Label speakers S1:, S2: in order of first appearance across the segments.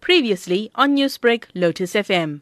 S1: Previously on Newsbreak, Lotus FM.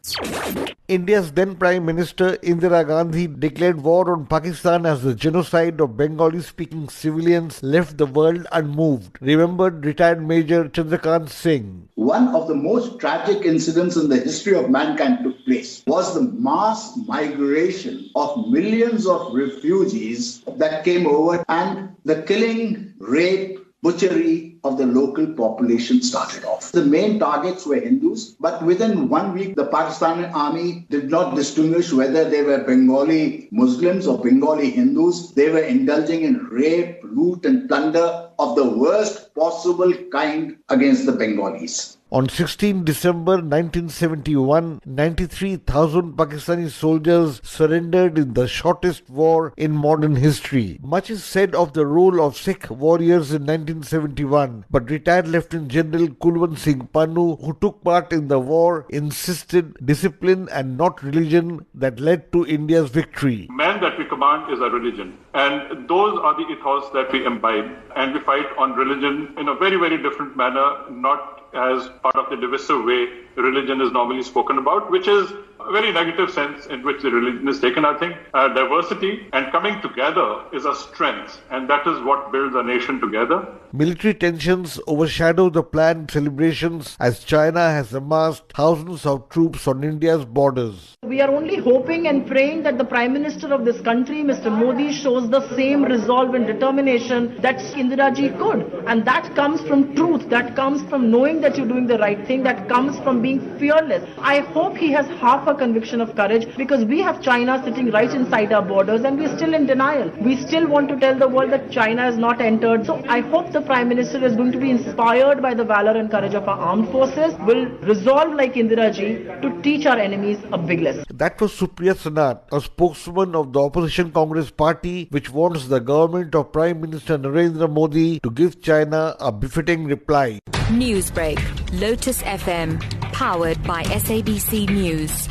S2: India's then Prime Minister Indira Gandhi declared war on Pakistan as the genocide of Bengali speaking civilians left the world unmoved, remembered retired Major Chandrakant Singh.
S3: One of the most tragic incidents in the history of mankind took place was the mass migration of millions of refugees that came over and the killing, rape, butchery of the local population started off. The main targets were Hindus, but within one week, the Pakistani army did not distinguish whether they were Bengali Muslims or Bengali Hindus. They were indulging in rape, loot, and plunder of the worst possible kind against the Bengalis.
S2: On 16 December 1971, 93,000 Pakistani soldiers surrendered in the shortest war in modern history. Much is said of the role of Sikh warriors in 1971, but retired Lieutenant General Kulwant Singh Pannu, who took part in the war, insisted discipline and not religion that led to India's victory.
S4: Man that we command is a religion, and those are the ethos that we imbibe, and we fight on religion in a very, very different manner, not as part of the divisive way religion is normally spoken about, which is a very negative sense in which the religion is taken. I think uh, diversity and coming together is a strength, and that is what builds a nation together.
S2: Military tensions overshadow the planned celebrations as China has amassed thousands of troops on India's borders.
S5: We are only hoping and praying that the Prime Minister of this country, Mr. Modi, shows the same resolve and determination that Indira ji could. And that comes from truth, that comes from knowing that you're doing the right thing, that comes from being fearless. I hope he has half a conviction of courage because we have China sitting right inside our borders and we're still in denial. We still want to tell the world that China has not entered. So I hope the Prime Minister is going to be inspired by the valor and courage of our armed forces, will resolve like Indira ji to teach our enemies a big lesson.
S2: That was Supriya Shrinate, a spokeswoman of the opposition Congress party, which wants the government of Prime Minister Narendra Modi to give China a befitting reply.
S6: Newsbreak, Lotus FM, powered by SABC News.